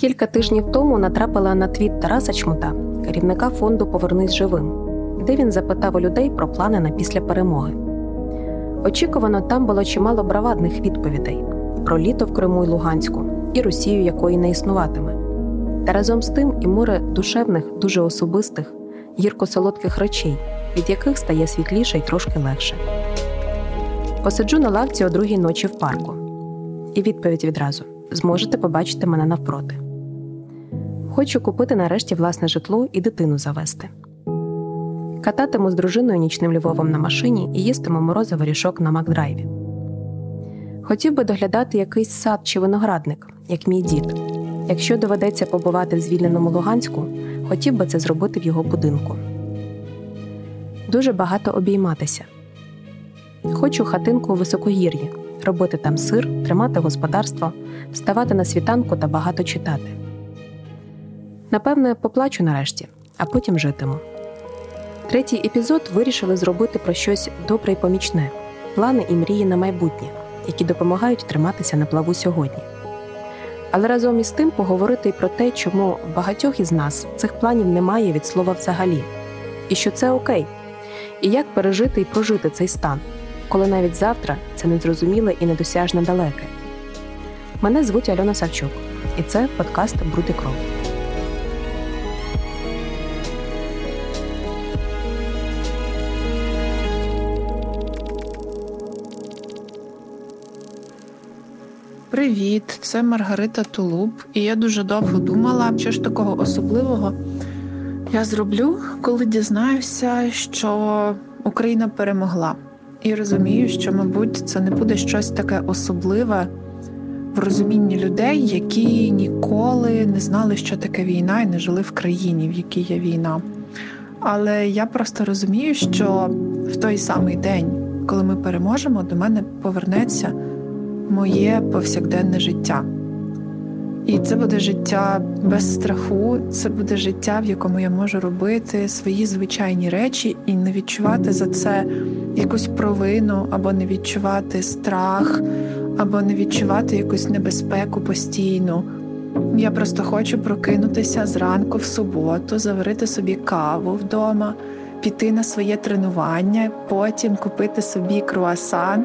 Кілька тижнів тому натрапила на твіт Тараса Чмута, керівника фонду Повернись живим, де він запитав у людей про плани на після перемоги. Очікувано, там було чимало бравадних відповідей про літо в Криму і Луганську і Росію, якої не існуватиме. Та разом з тим і море душевних, дуже особистих, гірко-солодких речей, від яких стає світліше й трошки легше. Посиджу на лавці о другій ночі в парку. І відповідь відразу зможете побачити мене навпроти. Хочу купити нарешті власне житло і дитину завести. Кататиму з дружиною нічним Львовом на машині і їстиму морозиво рішок на Макдрайві. Хотів би доглядати якийсь сад чи виноградник, як мій дід. Якщо доведеться побувати в звільненому Луганську, хотів би це зробити в його будинку. Дуже багато обійматися. Хочу хатинку у високогір'ї, робити там сир, тримати господарство, вставати на світанку та багато читати. Напевне, поплачу нарешті, а потім житиму. Третій епізод вирішили зробити про щось добре й помічне плани і мрії на майбутнє, які допомагають триматися на плаву сьогодні. Але разом із тим поговорити й про те, чому багатьох із нас цих планів немає від слова взагалі, і що це окей, і як пережити і прожити цей стан, коли навіть завтра це незрозуміле і недосяжне далеке. Мене звуть Альона Савчук, і це подкаст Бруди кров. Привіт, це Маргарита Тулуб, і я дуже довго думала, що ж такого особливого я зроблю, коли дізнаюся, що Україна перемогла. І розумію, що, мабуть, це не буде щось таке особливе в розумінні людей, які ніколи не знали, що таке війна, і не жили в країні, в якій є війна. Але я просто розумію, що в той самий день, коли ми переможемо, до мене повернеться моє повсякденне життя. І це буде життя без страху, це буде життя, в якому я можу робити свої звичайні речі і не відчувати за це якусь провину, або не відчувати страх, або не відчувати якусь небезпеку постійну. Я просто хочу прокинутися зранку в суботу, заварити собі каву вдома, піти на своє тренування, потім купити собі круасан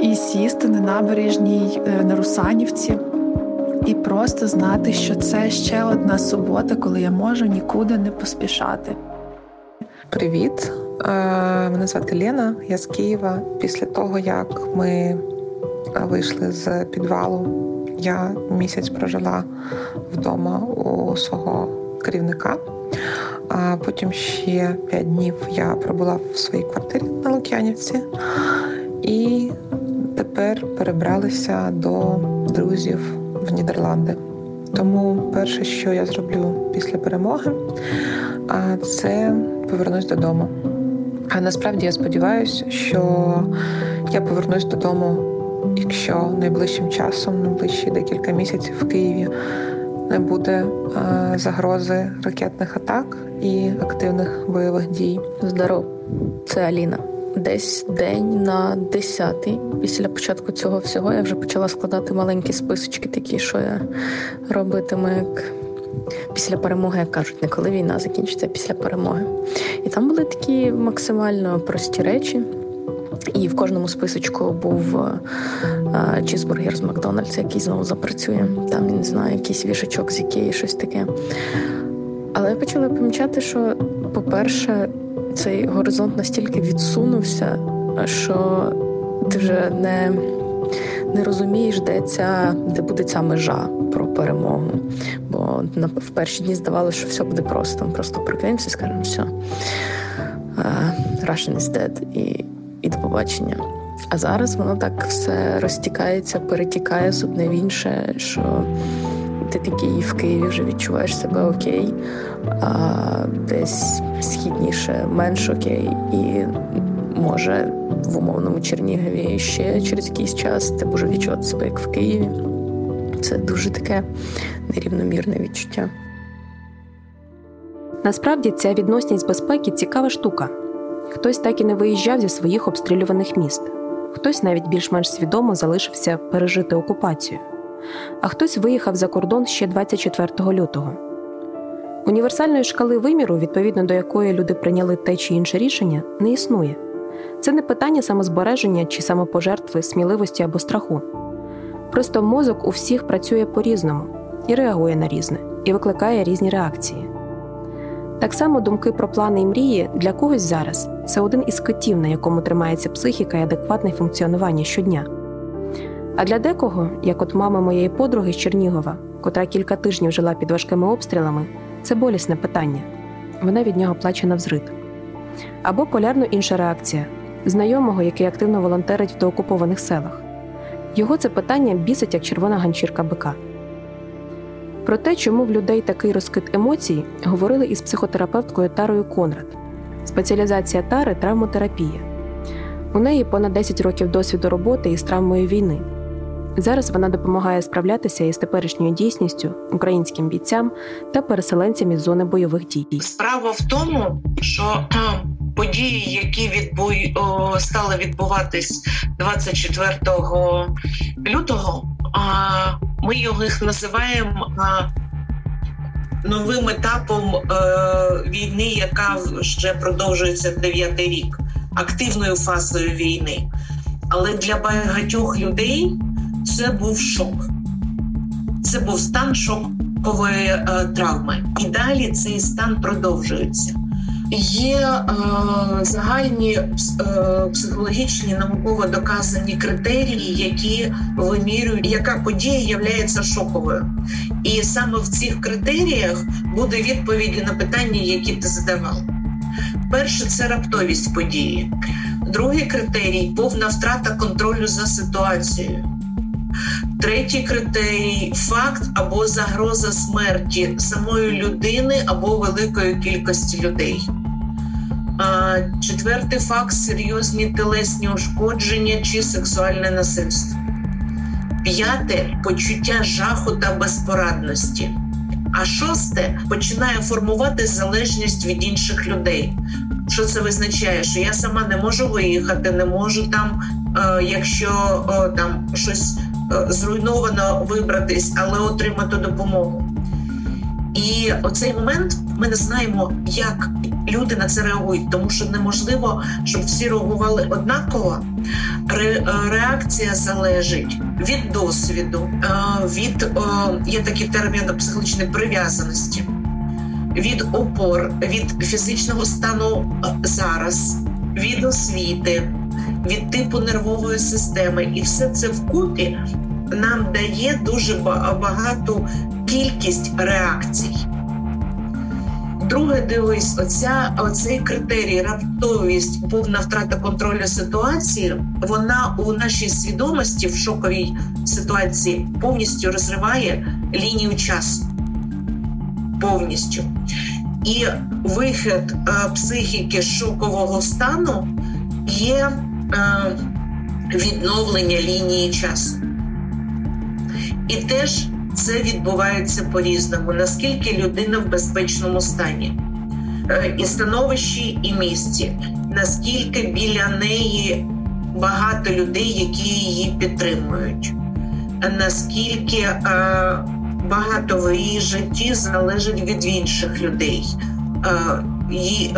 і сісти на набережній е, на Русанівці, і просто знати, що це ще одна субота, коли я можу нікуди не поспішати. Привіт, е, мене звати Лена, я з Києва. Після того, як ми е, вийшли з підвалу, я місяць прожила вдома у свого керівника. А потім ще п'ять днів я пробула в своїй квартирі на Лук'янівці. І тепер перебралися до друзів в Нідерланди. Тому перше, що я зроблю після перемоги, це повернусь додому. А насправді я сподіваюся, що я повернусь додому, якщо найближчим часом, найближчі декілька місяців в Києві не буде загрози ракетних атак і активних бойових дій. Здоров, це Аліна десь день на десятий. Після початку цього всього я вже почала складати маленькі списочки, такі, що я робитиму як. Після перемоги, як кажуть, не коли війна закінчиться, а після перемоги. І там були такі максимально прості речі. І в кожному списочку був а, чізбургер з Макдональдса, який знову запрацює. Там я не знаю, якийсь вішачок з Ікеї, щось таке. Але я почала помічати, що, по-перше, цей горизонт настільки відсунувся, що ти вже не не розумієш, де ця, де буде ця межа про перемогу. Бо в перші дні здавалося, що все буде просто. Ми просто прикинемося і скажемо, все, Russian is dead і, і до побачення. А зараз воно так все розтікається, перетікає з одне в інше, що ти такий в Києві вже відчуваєш себе окей, а десь східніше менш окей, і може в умовному Чернігові ще через якийсь час ти може відчувати себе як в Києві. Це дуже таке нерівномірне відчуття. Насправді ця відносність безпеки цікава штука. Хтось так і не виїжджав зі своїх обстрілюваних міст, хтось навіть більш-менш свідомо залишився пережити окупацію. А хтось виїхав за кордон ще 24 лютого. Універсальної шкали виміру, відповідно до якої люди прийняли те чи інше рішення, не існує. Це не питання самозбереження чи самопожертви, сміливості або страху. Просто мозок у всіх працює по-різному і реагує на різне, і викликає різні реакції. Так само думки про плани і мрії для когось зараз це один із котів, на якому тримається психіка і адекватне функціонування щодня. А для декого, як от мама моєї подруги з Чернігова, котра кілька тижнів жила під важкими обстрілами, це болісне питання. Вона від нього плаче навзрит. Або полярно інша реакція знайомого, який активно волонтерить в доокупованих селах. Його це питання бісить як червона ганчірка бика. Про те, чому в людей такий розкид емоцій, говорили із психотерапевткою Тарою Конрад. Спеціалізація Тари травмотерапія. У неї понад 10 років досвіду роботи із травмою війни. Зараз вона допомагає справлятися із теперішньою дійсністю українським бійцям та переселенцям із зони бойових дій. Справа в тому, що події, які відбу... стали відбуватись 24 лютого, ми їх називаємо новим етапом е, війни, яка вже продовжується дев'ятий рік, активною фазою війни. Але для багатьох людей це був шок. Це був стан шокової е, травми. І далі цей стан продовжується. Є е, загальні е, психологічні науково доказані критерії, які вимірюють, яка подія є шоковою, і саме в цих критеріях буде відповіді на питання, які ти задавав. Перше це раптовість події, другий критерій повна втрата контролю за ситуацією. Третій критерій факт або загроза смерті самої людини або великої кількості людей. Четвертий факт серйозні телесні ушкодження чи сексуальне насильство. П'яте почуття жаху та безпорадності. А шосте починає формувати залежність від інших людей. Що це визначає? Що я сама не можу виїхати, не можу там, е, якщо е, там щось зруйновано вибратись, але отримати допомогу. І оцей момент ми не знаємо, як люди на це реагують, тому що неможливо, щоб всі реагували однаково. Ре, реакція залежить від досвіду, е, від е, є такий термін психологічної прив'язаності, від опор, від фізичного стану е, зараз, від освіти, від типу нервової системи, і все це вкупі нам дає дуже багату кількість реакцій. Друге, дивись, оця оцей критерій, раптовість, повна втрата контролю ситуації. Вона у нашій свідомості в шоковій ситуації повністю розриває лінію часу. Повністю. І вихід е, психіки шокового стану є відновлення лінії часу. І теж це відбувається по-різному, наскільки людина в безпечному стані, е, і становищі, і місці, наскільки біля неї багато людей, які її підтримують, наскільки е, багато в її житті залежить від інших людей. Е,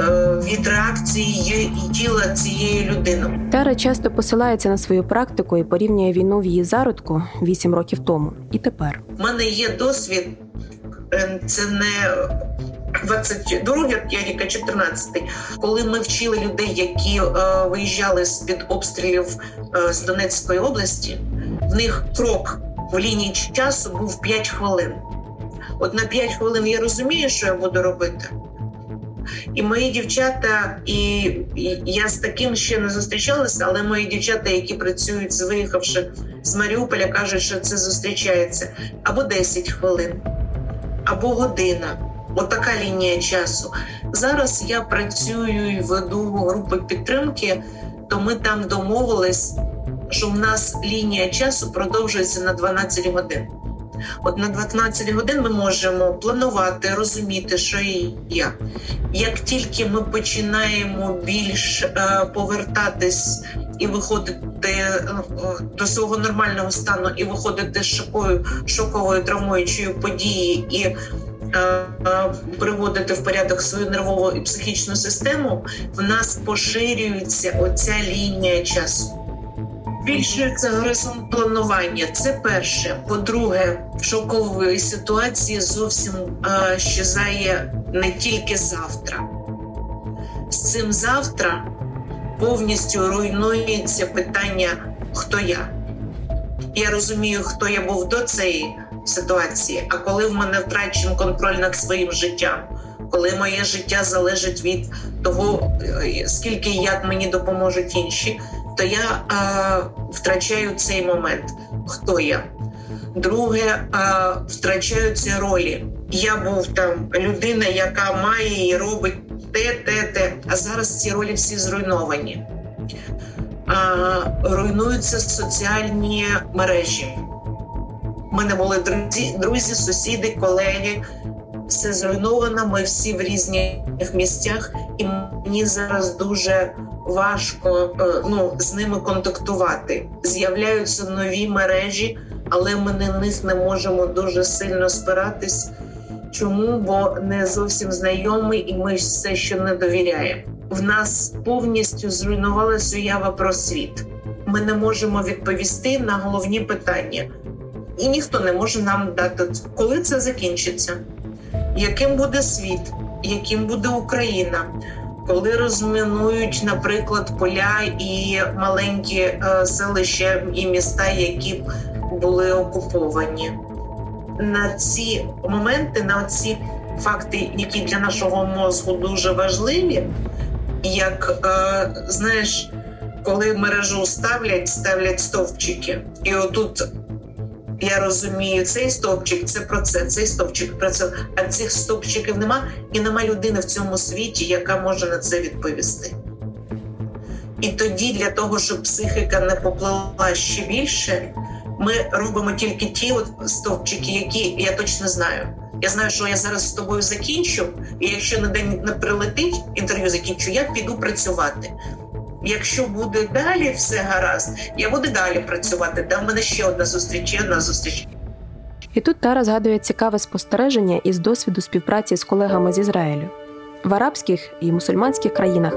від реакції і тіла цієї людини Тара часто посилається на свою практику і порівнює війну в її зародку 8 років тому і тепер. У мене є досвід, е, це не 22 рік, а 14 коли ми вчили людей, які е, виїжджали з під обстрілів е, з Донецької області. В них крок в лінії часу був 5 хвилин. От на 5 хвилин я розумію, що я буду робити. І мої дівчата, і, я з таким ще не зустрічалася, але мої дівчата, які працюють з виїхавши з Маріуполя, кажуть, що це зустрічається або 10 хвилин, або година. Отака От лінія часу. Зараз я працюю і веду групи підтримки, то ми там домовились, що в нас лінія часу продовжується на 12 годин. От на 12 годин ми можемо планувати, розуміти, що і як. Як тільки ми починаємо більш е, повертатись і виходити е, до свого нормального стану, і виходити з шоковою травмуючою події і е, е, приводити в порядок свою нервову і психічну систему, в нас поширюється оця лінія часу. Збільшується горизонт планування. Це перше. По-друге, в шокової ситуації зовсім е, щезає не тільки завтра. З цим завтра повністю руйнується питання, хто я. Я розумію, хто я був до цієї ситуації. А коли в мене втрачен контроль над своїм життям, коли моє життя залежить від того, е, скільки і як мені допоможуть інші, то я е, втрачаю цей момент. Хто я? Друге, е, втрачаю ці ролі. Я був там людина, яка має і робить те, те, те. А зараз ці ролі всі зруйновані. Руйнуються соціальні мережі. У мене були друзі, друзі, сусіди, колеги. Все зруйновано. Ми всі в різних місцях, і мені зараз дуже важко е, ну, з ними контактувати. З'являються нові мережі, але ми на них не можемо дуже сильно спиратись. Чому? Бо не зовсім знайомий, і ми все ще не довіряємо. В нас повністю зруйнувалася уява про світ. Ми не можемо відповісти на головні питання, і ніхто не може нам дати, коли це закінчиться, яким буде світ, яким буде Україна, коли розмінують, наприклад, поля і маленькі е, селища і міста, які були окуповані на ці моменти, на ці факти, які для нашого мозку дуже важливі, як е, знаєш, коли мережу ставлять, ставлять стовпчики, і отут. Я розумію, цей стовпчик це про це, цей стовпчик про це. А цих стовпчиків нема, і нема людини в цьому світі, яка може на це відповісти. І тоді, для того, щоб психіка не поплила ще більше, ми робимо тільки ті от стовпчики, які я точно знаю. Я знаю, що я зараз з тобою закінчу, і якщо на день не прилетить інтерв'ю, закінчу, я піду працювати. Якщо буде далі все гаразд, я буду далі працювати. Там мене ще одна зустріч, одна зустріч. І тут Тара згадує цікаве спостереження із досвіду співпраці з колегами з Ізраїлю. В арабських і мусульманських країнах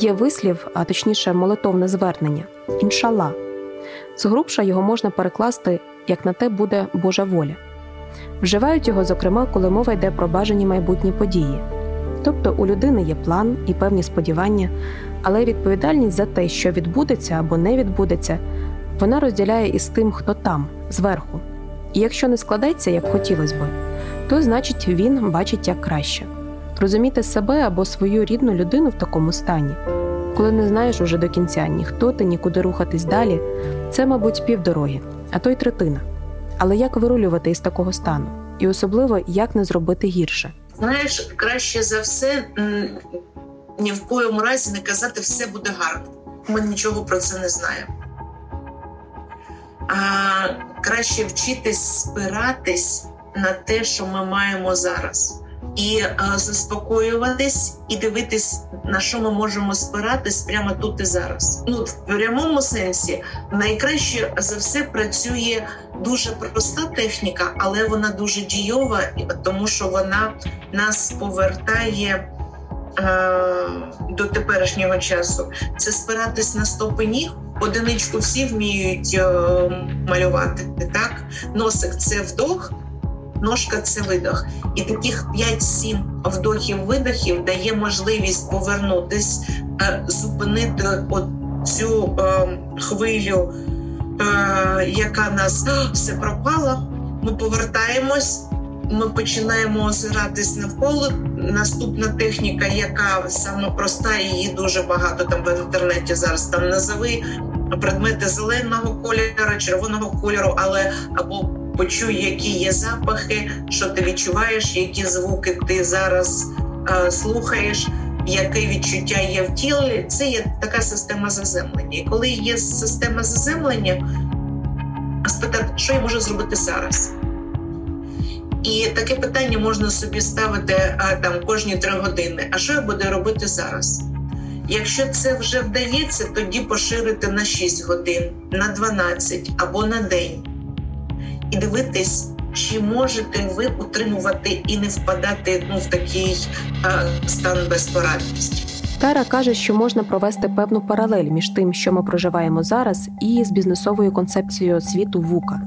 є вислів, а точніше, молитовне звернення іншалла. Згрубша його можна перекласти як на те буде Божа воля. Вживають його, зокрема, коли мова йде про бажані майбутні події. Тобто у людини є план і певні сподівання, але відповідальність за те, що відбудеться або не відбудеться, вона розділяє із тим, хто там, зверху. І якщо не складеться, як хотілося би, то значить він бачить як краще. Розуміти себе або свою рідну людину в такому стані, коли не знаєш уже до кінця ні хто ти, нікуди рухатись далі, це, мабуть, півдороги, а то й третина. Але як вирулювати із такого стану? І особливо як не зробити гірше? Знаєш, краще за все ні в коєму разі не казати все буде гарно. Ми нічого про це не знаємо. А краще вчитись спиратись на те, що ми маємо зараз, і а, заспокоюватись, і дивитись, на що ми можемо спиратись прямо тут і зараз. Ну в прямому сенсі найкраще за все працює дуже проста техніка, але вона дуже дійова, тому що вона нас повертає. До теперішнього часу це спиратись на стопи ніг. Одиничку всі вміють е, малювати. Так, носик це вдох, ножка це видох. І таких 5-7 вдохів-видохів дає можливість повернутись, е, зупинити цю е, хвилю, яка нас все пропала. Ми повертаємось ми починаємо озиратись навколо. Наступна техніка, яка саме проста, її дуже багато там в інтернеті зараз там назови предмети зеленого кольору, червоного кольору, але або почуй, які є запахи, що ти відчуваєш, які звуки ти зараз е, слухаєш. Яке відчуття є в тілі, це є така система заземлення. І коли є система заземлення, спитати, що я можу зробити зараз. І таке питання можна собі ставити а, там кожні три години. А що я буду робити зараз? Якщо це вже вдається, тоді поширити на 6 годин, на 12 або на день. І дивитись, чи можете ви утримувати і не впадати ну, в такий а, стан безпорадності. Тара каже, що можна провести певну паралель між тим, що ми проживаємо зараз, і з бізнесовою концепцією освіту ВУКа.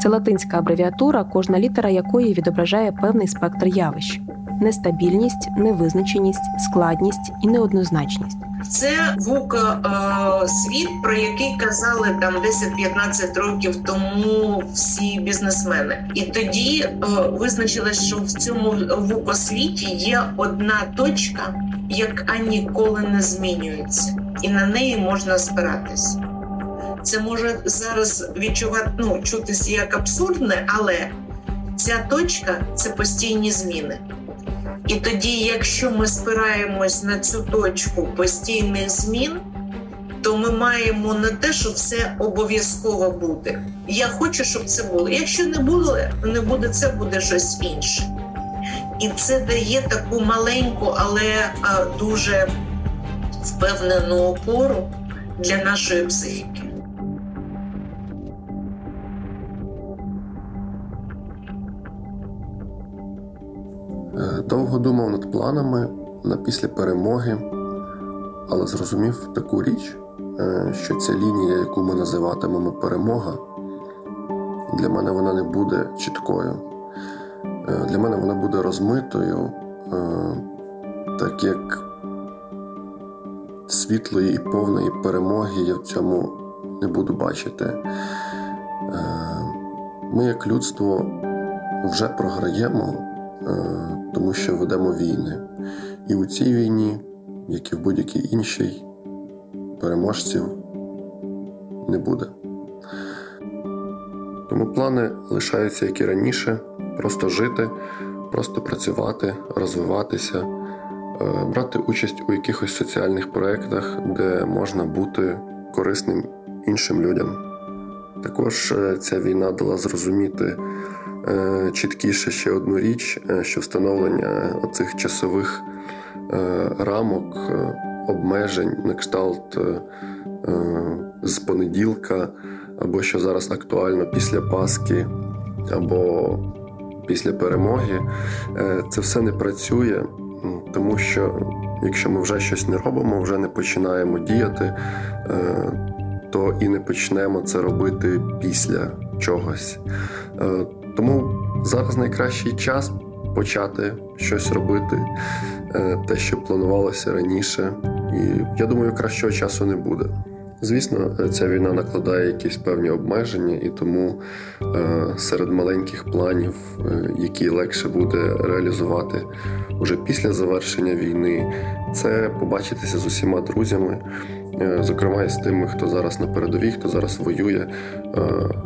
Це латинська абревіатура, кожна літера якої відображає певний спектр явищ: нестабільність, невизначеність, складність і неоднозначність. Це вук е, світ, про який казали там 10-15 років тому всі бізнесмени, і тоді е, визначилось, що в цьому вукосвіті є одна точка, яка ніколи не змінюється, і на неї можна спиратись. Це може зараз відчувати ну, чутися як абсурдне, але ця точка це постійні зміни. І тоді, якщо ми спираємось на цю точку постійних змін, то ми маємо не те, що все обов'язково буде. Я хочу, щоб це було. Якщо не було, не буде, це буде щось інше. І це дає таку маленьку, але дуже впевнену опору для нашої психіки. Довго думав над планами на після перемоги, але зрозумів таку річ, е, що ця лінія, яку ми називатимемо перемога, для мене вона не буде чіткою. Е, для мене вона буде розмитою, так як світлої і повної перемоги я в цьому не буду бачити. Ми, як людство, вже програємо. Тому що ведемо війни. І у цій війні, як і в будь-якій іншій, переможців не буде. Тому плани лишаються, як і раніше, просто жити, просто працювати, розвиватися, е, брати участь у якихось соціальних проєктах, де можна бути корисним іншим людям. Також е, ця війна дала зрозуміти. Е, чіткіше ще одну річ, е, що встановлення оцих часових е, рамок, обмежень на кшталт з понеділка, або що зараз актуально після Пасхи, або після перемоги, це все не працює, тому що якщо ми вже щось не робимо, вже не починаємо діяти, то і не почнемо це робити після чогось. Тому зараз найкращий час почати щось робити, е, те, що планувалося раніше, і я думаю, кращого часу не буде. Звісно, ця війна накладає якісь певні обмеження, і тому е, серед маленьких планів, е, які легше буде реалізувати уже після завершення війни, це побачитися з усіма друзями, Е, зокрема і з тими, хто зараз на передовій, хто зараз воює.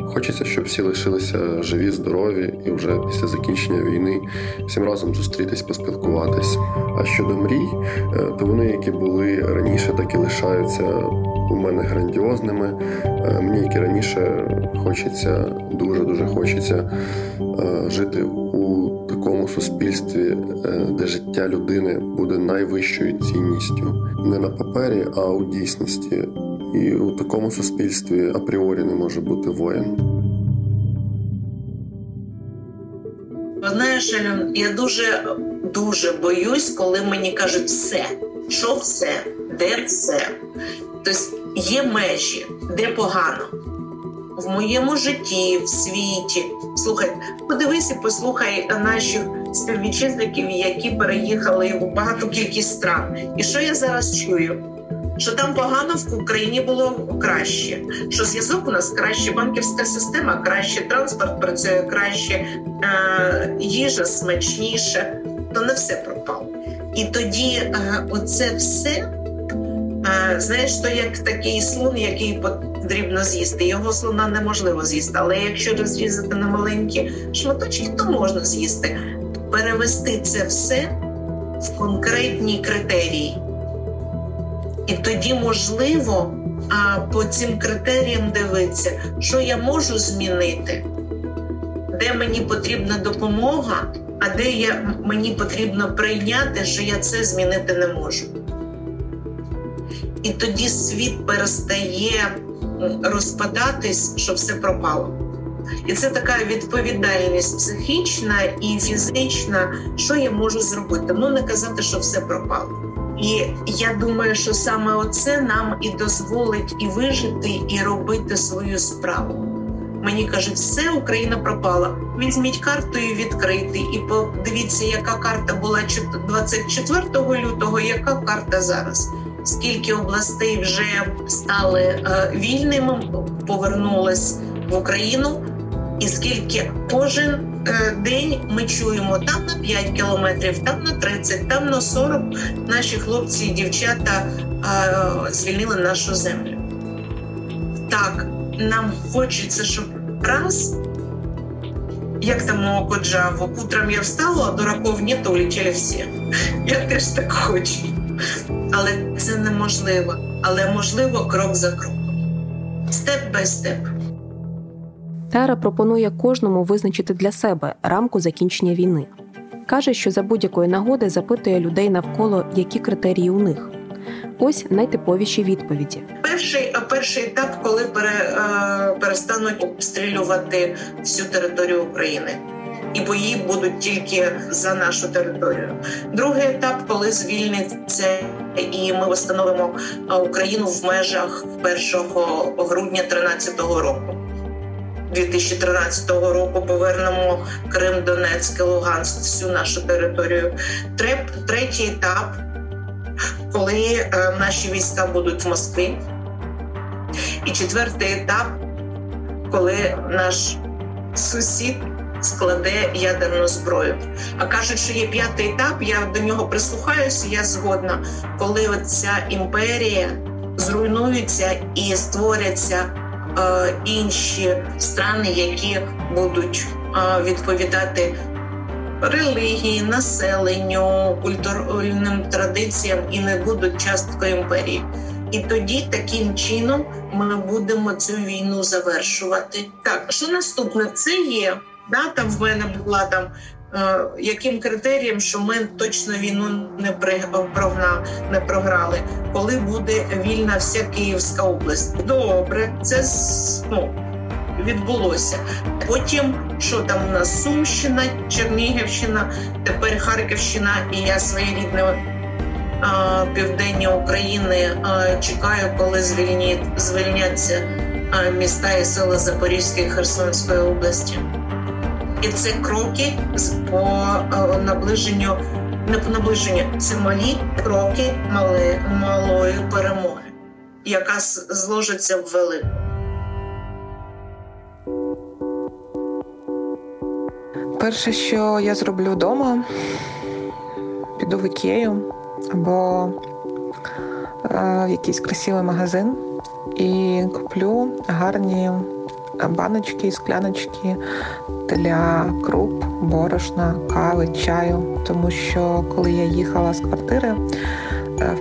Хочеться, щоб всі лишилися живі, здорові, і вже після закінчення війни всім разом зустрітись, поспілкуватись. А щодо мрій, то вони, які були раніше, так і лишаються у мене грандіозними. Мені, як і раніше, хочеться дуже дуже хочеться жити у такому суспільстві, де життя людини буде найвищою цінністю не на папері, а у дійсності. І у такому суспільстві апріорі не може бути воїн. Знаєш, я дуже дуже боюсь, коли мені кажуть все, що все, де все. Тобто є межі, де погано. В моєму житті, в світі. Слухай, подивись і послухай наших співвітчизників, які переїхали в багату кількість стран. І що я зараз чую? Що там погано в Україні було краще, що зв'язок у нас краще, банківська система краще, транспорт працює краще, е, їжа смачніше, то не все пропало. І тоді е, оце все, знаєш, то як такий слон, який потрібно з'їсти. Його слона неможливо з'їсти, але якщо розрізати на маленькі шматочки, то можна з'їсти перевести це все в конкретні критерії. І тоді, можливо, а по цим критеріям дивитися, що я можу змінити, де мені потрібна допомога, а де я, мені потрібно прийняти, що я це змінити не можу. І тоді світ перестає розпадатись, що все пропало. І це така відповідальність психічна і фізична, що я можу зробити. Ну не казати, що все пропало. І я думаю, що саме оце нам і дозволить і вижити, і робити свою справу. Мені кажуть, все Україна пропала. Візьміть карту і відкрити, і подивіться, яка карта була 24 лютого, яка карта зараз. Скільки областей вже стали е, вільними, повернулись в Україну, і скільки кожен е, день ми чуємо там на 5 кілометрів, там на 30, там на 40 наші хлопці і дівчата е, звільнили нашу землю. Так, нам хочеться, щоб раз, як там у Коджаву, утром я встала, а дураков нет, улетіли всі. Я теж так хочу. Але це неможливо. Але можливо крок за кроком. Step by step. Тара пропонує кожному визначити для себе рамку закінчення війни. Каже, що за будь-якої нагоди запитує людей навколо, які критерії у них. Ось найтиповіші відповіді. Перший перший етап, коли пере, е, перестануть обстрілювати всю територію України, і бої будуть тільки за нашу територію. Другий етап, коли звільниться, і ми встановимо Україну в межах 1 грудня 2013 року. 2013 року повернемо Крим, Донецьк, Луганськ, всю нашу територію. Третій етап коли е, наші війська будуть в Москві. І четвертий етап, коли наш сусід складе ядерну зброю. А кажуть, що є п'ятий етап, я до нього прислухаюся, я згодна, коли ця імперія зруйнується і створяться е, інші страни, які будуть е, відповідати релігії, населенню, культурним традиціям і не будуть часткою імперії. І тоді таким чином ми будемо цю війну завершувати. Так, що наступне? Це є да, там в мене була там. Е, яким критерієм, що ми точно війну не прогна, не програли, коли буде вільна вся Київська область? Добре, це ну, відбулося. Потім що там у нас Сумщина, Чернігівщина, тепер Харківщина, і я своєрідне південні України чекаю, коли звільнять, звільняться міста і села Запорізької і Херсонської області. І це кроки по наближенню, не по наближенню, це малі кроки мали, малої перемоги, яка зложиться в велику. Перше, що я зроблю вдома, піду в ікею або е, в якийсь красивий магазин і куплю гарні баночки, скляночки для круп, борошна, кави, чаю. Тому що коли я їхала з квартири е,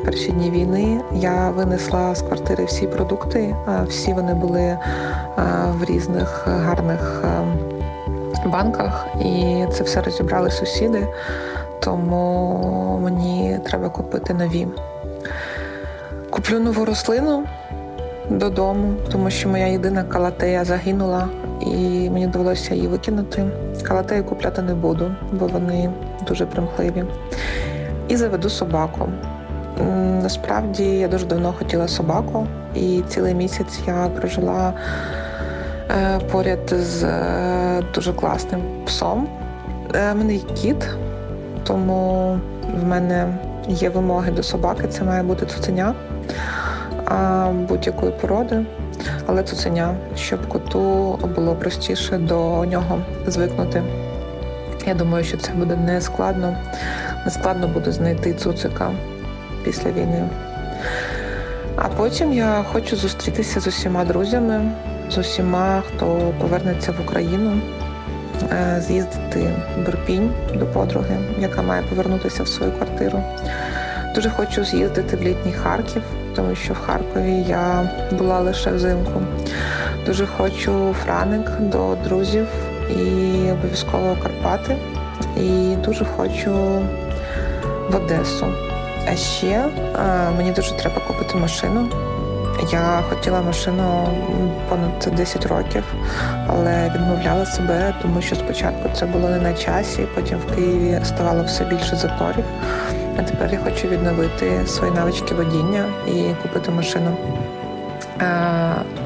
в перші дні війни, я винесла з квартири всі продукти, всі вони були е, в різних гарних банках, і це все розібрали сусіди, тому мені треба купити нові. Куплю нову рослину додому, тому що моя єдина калатея загинула, і мені довелося її викинути. Калатею купляти не буду, бо вони дуже примхливі. І заведу собаку. Насправді я дуже давно хотіла собаку, і цілий місяць я прожила Е, поряд з е, дуже класним псом. У е, мене є кіт, тому в мене є вимоги до собаки. Це має бути цуценя будь-якої породи, але цуценя, щоб коту було простіше до нього звикнути. Я думаю, що це буде не складно. Не складно буде знайти цуцика після війни. А потім я хочу зустрітися з усіма друзями з усіма, хто повернеться в Україну, е, з'їздити в Бурпінь до подруги, яка має повернутися в свою квартиру. Дуже хочу з'їздити в літній Харків, тому що в Харкові я була лише взимку. Дуже хочу Франик до друзів і обов'язково Карпати. І дуже хочу в Одесу. А ще мені дуже треба купити машину. Я хотіла машину понад 10 років, але відмовляла себе, тому що спочатку це було не на часі, потім в Києві ставало все більше заторів. А тепер я хочу відновити свої навички водіння і купити машину.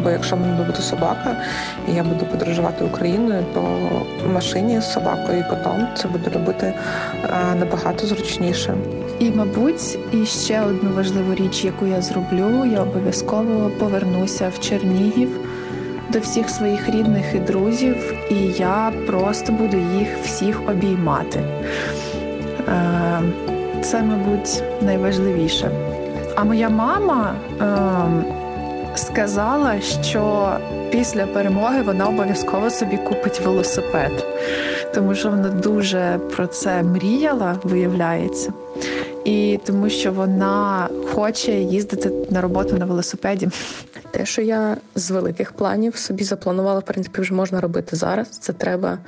Бо якщо мене буде собака, і я буду подорожувати Україною, то в машині з собакою і котом це буде робити набагато зручніше. І, мабуть, і ще одну важливу річ, яку я зроблю, я обов'язково повернуся в Чернігів до всіх своїх рідних і друзів, і я просто буду їх всіх обіймати. Е, це, мабуть, найважливіше. А моя мама сказала, що після перемоги вона обов'язково собі купить велосипед, тому що вона дуже про це мріяла, виявляється. І тому що вона хоче їздити на роботу на велосипеді. Те, що я з великих планів собі запланувала, в принципі, вже можна робити зараз. Це треба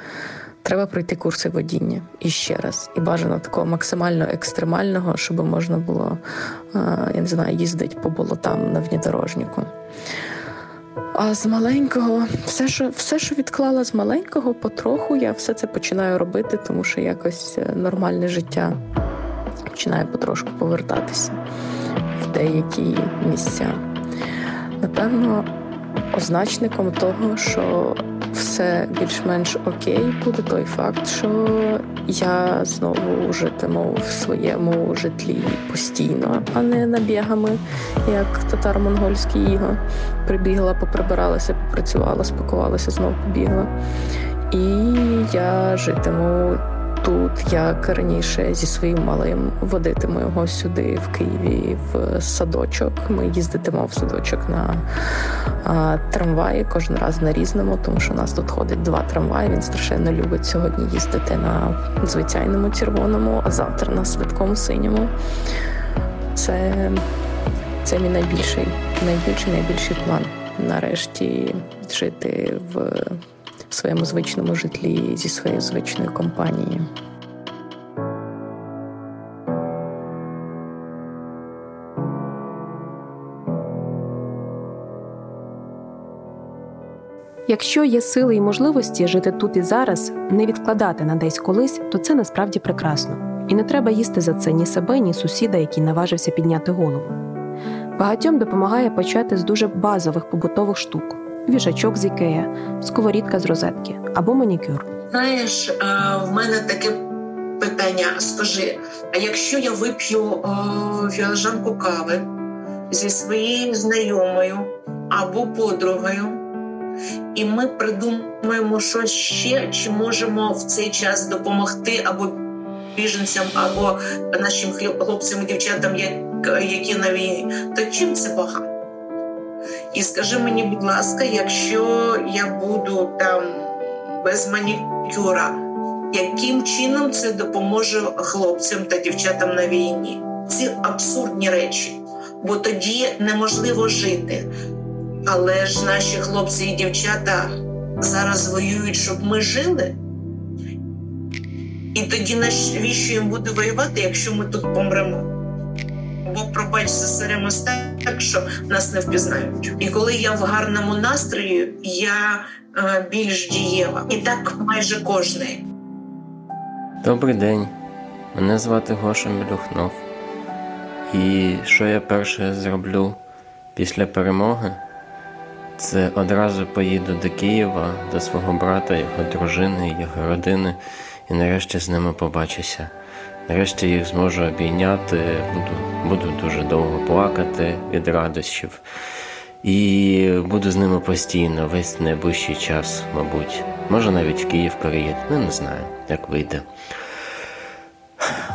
треба пройти курси водіння і ще раз. І бажано такого максимально екстремального, щоб можна було я не знаю, їздити по болотам на внедорожнику. А з маленького, все, що все, що відклала з маленького, потроху я все це починаю робити, тому що якось е, нормальне життя починає потрошку повертатися в деякі місця. Напевно, означником того, що все більш-менш окей, буде той факт, що я знову житиму в своєму житлі постійно, а не набігами, як татаро-монгольський іго. Прибігла, поприбиралася, попрацювала, спакувалася, знову побігла. І я житиму тут, як раніше зі своїм малим водитиму його сюди, в Києві, в садочок. Ми їздитимо в садочок на а, трамваї кожен раз на різному, тому що у нас тут ходить два трамваї. Він страшенно любить сьогодні їздити на звичайному червоному, а завтра на святкому синьому. Це це мій найбільший, найбільший, найбільший план. Нарешті жити в в своєму звичному житлі зі своєю звичною компанією. Якщо є сили і можливості жити тут і зараз, не відкладати на десь колись, то це насправді прекрасно. І не треба їсти за це ні себе, ні сусіда, який наважився підняти голову. Багатьом допомагає почати з дуже базових побутових штук вішачок з ікея, сковорідка з розетки або манікюр. Знаєш, в мене таке питання: скажи: а якщо я вип'ю фіалжанку кави зі своєю знайомою або подругою, і ми придумаємо, що ще чи можемо в цей час допомогти або біженцям, або нашим хлопцям і дівчатам, які на війні, то чим це багато? І скажи мені, будь ласка, якщо я буду там без манікюра, яким чином це допоможе хлопцям та дівчатам на війні? Ці абсурдні речі, бо тоді неможливо жити. Але ж наші хлопці і дівчата зараз воюють, щоб ми жили. І тоді навіщо їм буде воювати, якщо ми тут помремо? Бо пробач засеремось так, що нас не впізнають. І коли я в гарному настрої, я е, більш дієва. І так майже кожний. Добрий день. Мене звати Гоша Мілюхнов. І що я перше зроблю після перемоги? Це одразу поїду до Києва, до свого брата, його дружини, його родини, і нарешті з ними побачуся. Нарешті їх зможу обійняти, буду буду дуже довго плакати від радощів. І буду з ними постійно, весь найближчий час, мабуть. Може навіть в Київ переїду, ну не знаю, як вийде.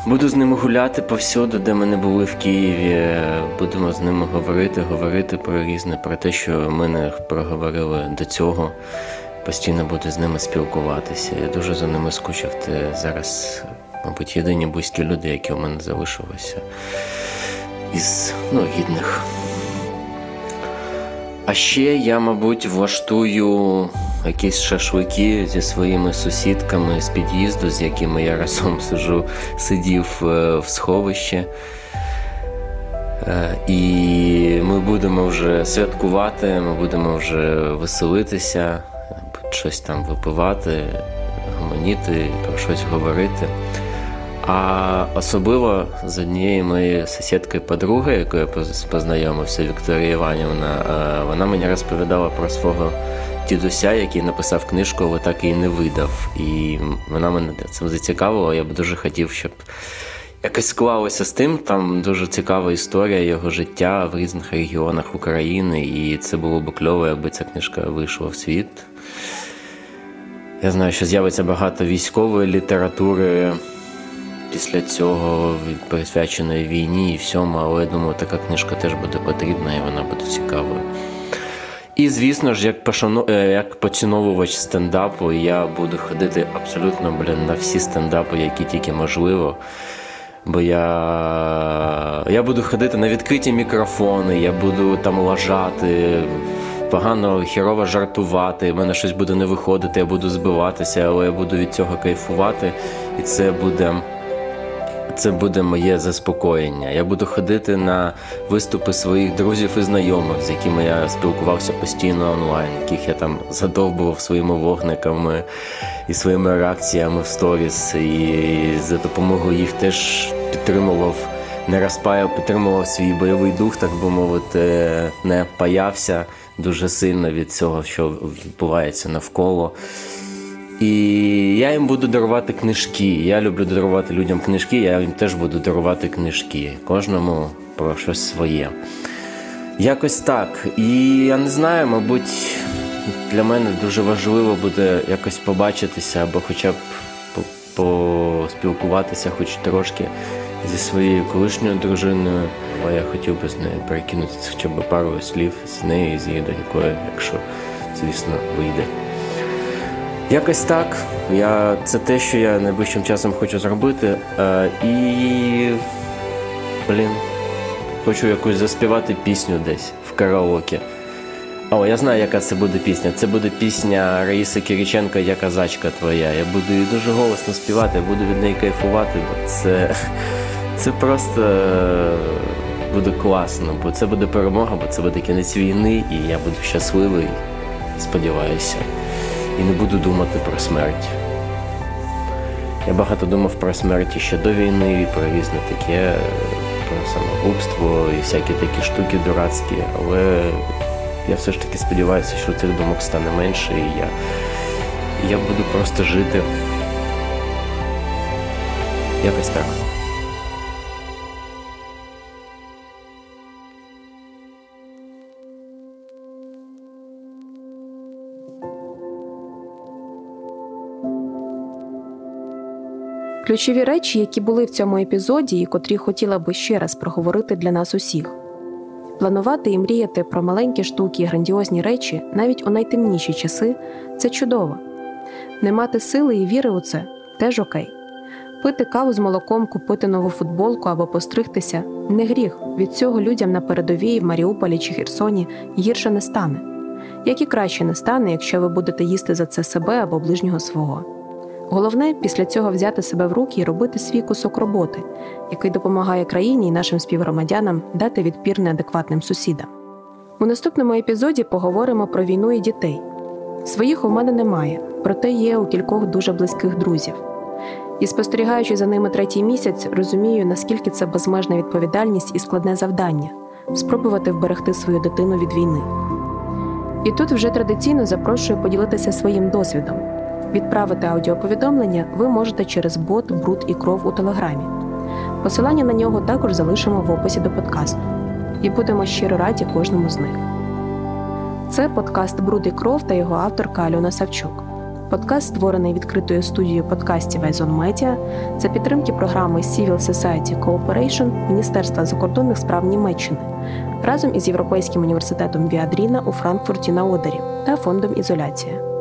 Буду з ними гуляти повсюди, де ми не були в Києві. Будемо з ними говорити, говорити про різне, про те, що ми не проговорили до цього. Постійно буду з ними спілкуватися. Я дуже за ними скучив. Ти зараз мабуть, єдині близькі люди, які у мене залишилися із ну, гідних. А ще я, мабуть, влаштую якісь шашлики зі своїми сусідками з під'їзду, з якими я разом сижу, сидів е, в сховище. Е, і ми будемо вже святкувати, ми будемо вже веселитися, щось там випивати, гомоніти, про щось говорити. А особливо з однією моєю сусідкою подруги, якою я познайомився, Вікторія Іванівна, е, вона мені розповідала про свого дідуся, який написав книжку, але так і не видав. І вона мене цим зацікавила. Я б дуже хотів, щоб якось склалося з тим. Там дуже цікава історія його життя в різних регіонах України, і це було б кльово, якби ця книжка вийшла в світ. Я знаю, що з'явиться багато військової літератури після цього присвяченої війні і всьому, але я думаю, така книжка теж буде потрібна і вона буде цікавою. І, звісно ж, як пошану... Е, як поціновувач стендапу, я буду ходити абсолютно блін, на всі стендапи, які тільки можливо. Бо я я буду ходити на відкриті мікрофони, я буду там лажати, погано хірово жартувати, в мене щось буде не виходити, я буду збиватися, але я буду від цього кайфувати, і це буде це буде моє заспокоєння. Я буду ходити на виступи своїх друзів і знайомих, з якими я спілкувався постійно онлайн, яких я там задовбував своїми вогниками і своїми реакціями в сторіс. І за допомогою їх теж підтримував, не розпаяв, підтримував свій бойовий дух, так би мовити, не паявся дуже сильно від цього, що відбувається навколо. І я їм буду дарувати книжки. Я люблю дарувати людям книжки, я їм теж буду дарувати книжки. Кожному про щось своє. Якось так. І я не знаю, мабуть, для мене дуже важливо буде якось побачитися або хоча б поспілкуватися хоч трошки зі своєю колишньою дружиною. Бо я хотів би з нею перекинути хоча б пару слів з нею, з її донькою, якщо, звісно, вийде. Якось так. Я, Це те, що я найближчим часом хочу зробити. Е, І. Блін, хочу якусь заспівати пісню десь в караоке. О, я знаю, яка це буде пісня. Це буде пісня Раїси Кириченко Я казачка твоя. Я буду її дуже голосно співати, я буду від неї кайфувати, бо це це просто буде класно, бо це буде перемога, бо це буде кінець війни, і я буду щасливий, сподіваюся і не буду думати про смерть. Я багато думав про смерть ще до війни, про різне таке, про самогубство і всякі такі штуки дурацькі, але я все ж таки сподіваюся, що цих думок стане менше, і я, і я буду просто жити. Якось так. Ключові речі, які були в цьому епізоді, і котрі хотіла би ще раз проговорити для нас усіх. Планувати і мріяти про маленькі штуки і грандіозні речі навіть у найтемніші часи це чудово. Не мати сили і віри у це теж окей. Пити каву з молоком, купити нову футболку або постригтися не гріх. Від цього людям на передовій в Маріуполі чи Херсоні гірше не стане. Як і краще не стане, якщо ви будете їсти за це себе або ближнього свого. Головне після цього взяти себе в руки і робити свій кусок роботи, який допомагає країні і нашим співгромадянам дати відпір неадекватним сусідам. У наступному епізоді поговоримо про війну і дітей. Своїх у мене немає, проте є у кількох дуже близьких друзів. І спостерігаючи за ними третій місяць, розумію, наскільки це безмежна відповідальність і складне завдання спробувати вберегти свою дитину від війни. І тут вже традиційно запрошую поділитися своїм досвідом. Відправити аудіоповідомлення ви можете через бот Бруд і кров у телеграмі. Посилання на нього також залишимо в описі до подкасту. І будемо щиро раді кожному з них. Це подкаст Бруд і кров та його авторка Альона Савчук. Подкаст створений відкритою студією подкастів Айзон Медіа за підтримки програми Civil Society Cooperation Міністерства закордонних справ Німеччини разом із Європейським університетом Віадріна у Франкфурті на Одері та фондом Ізоляція.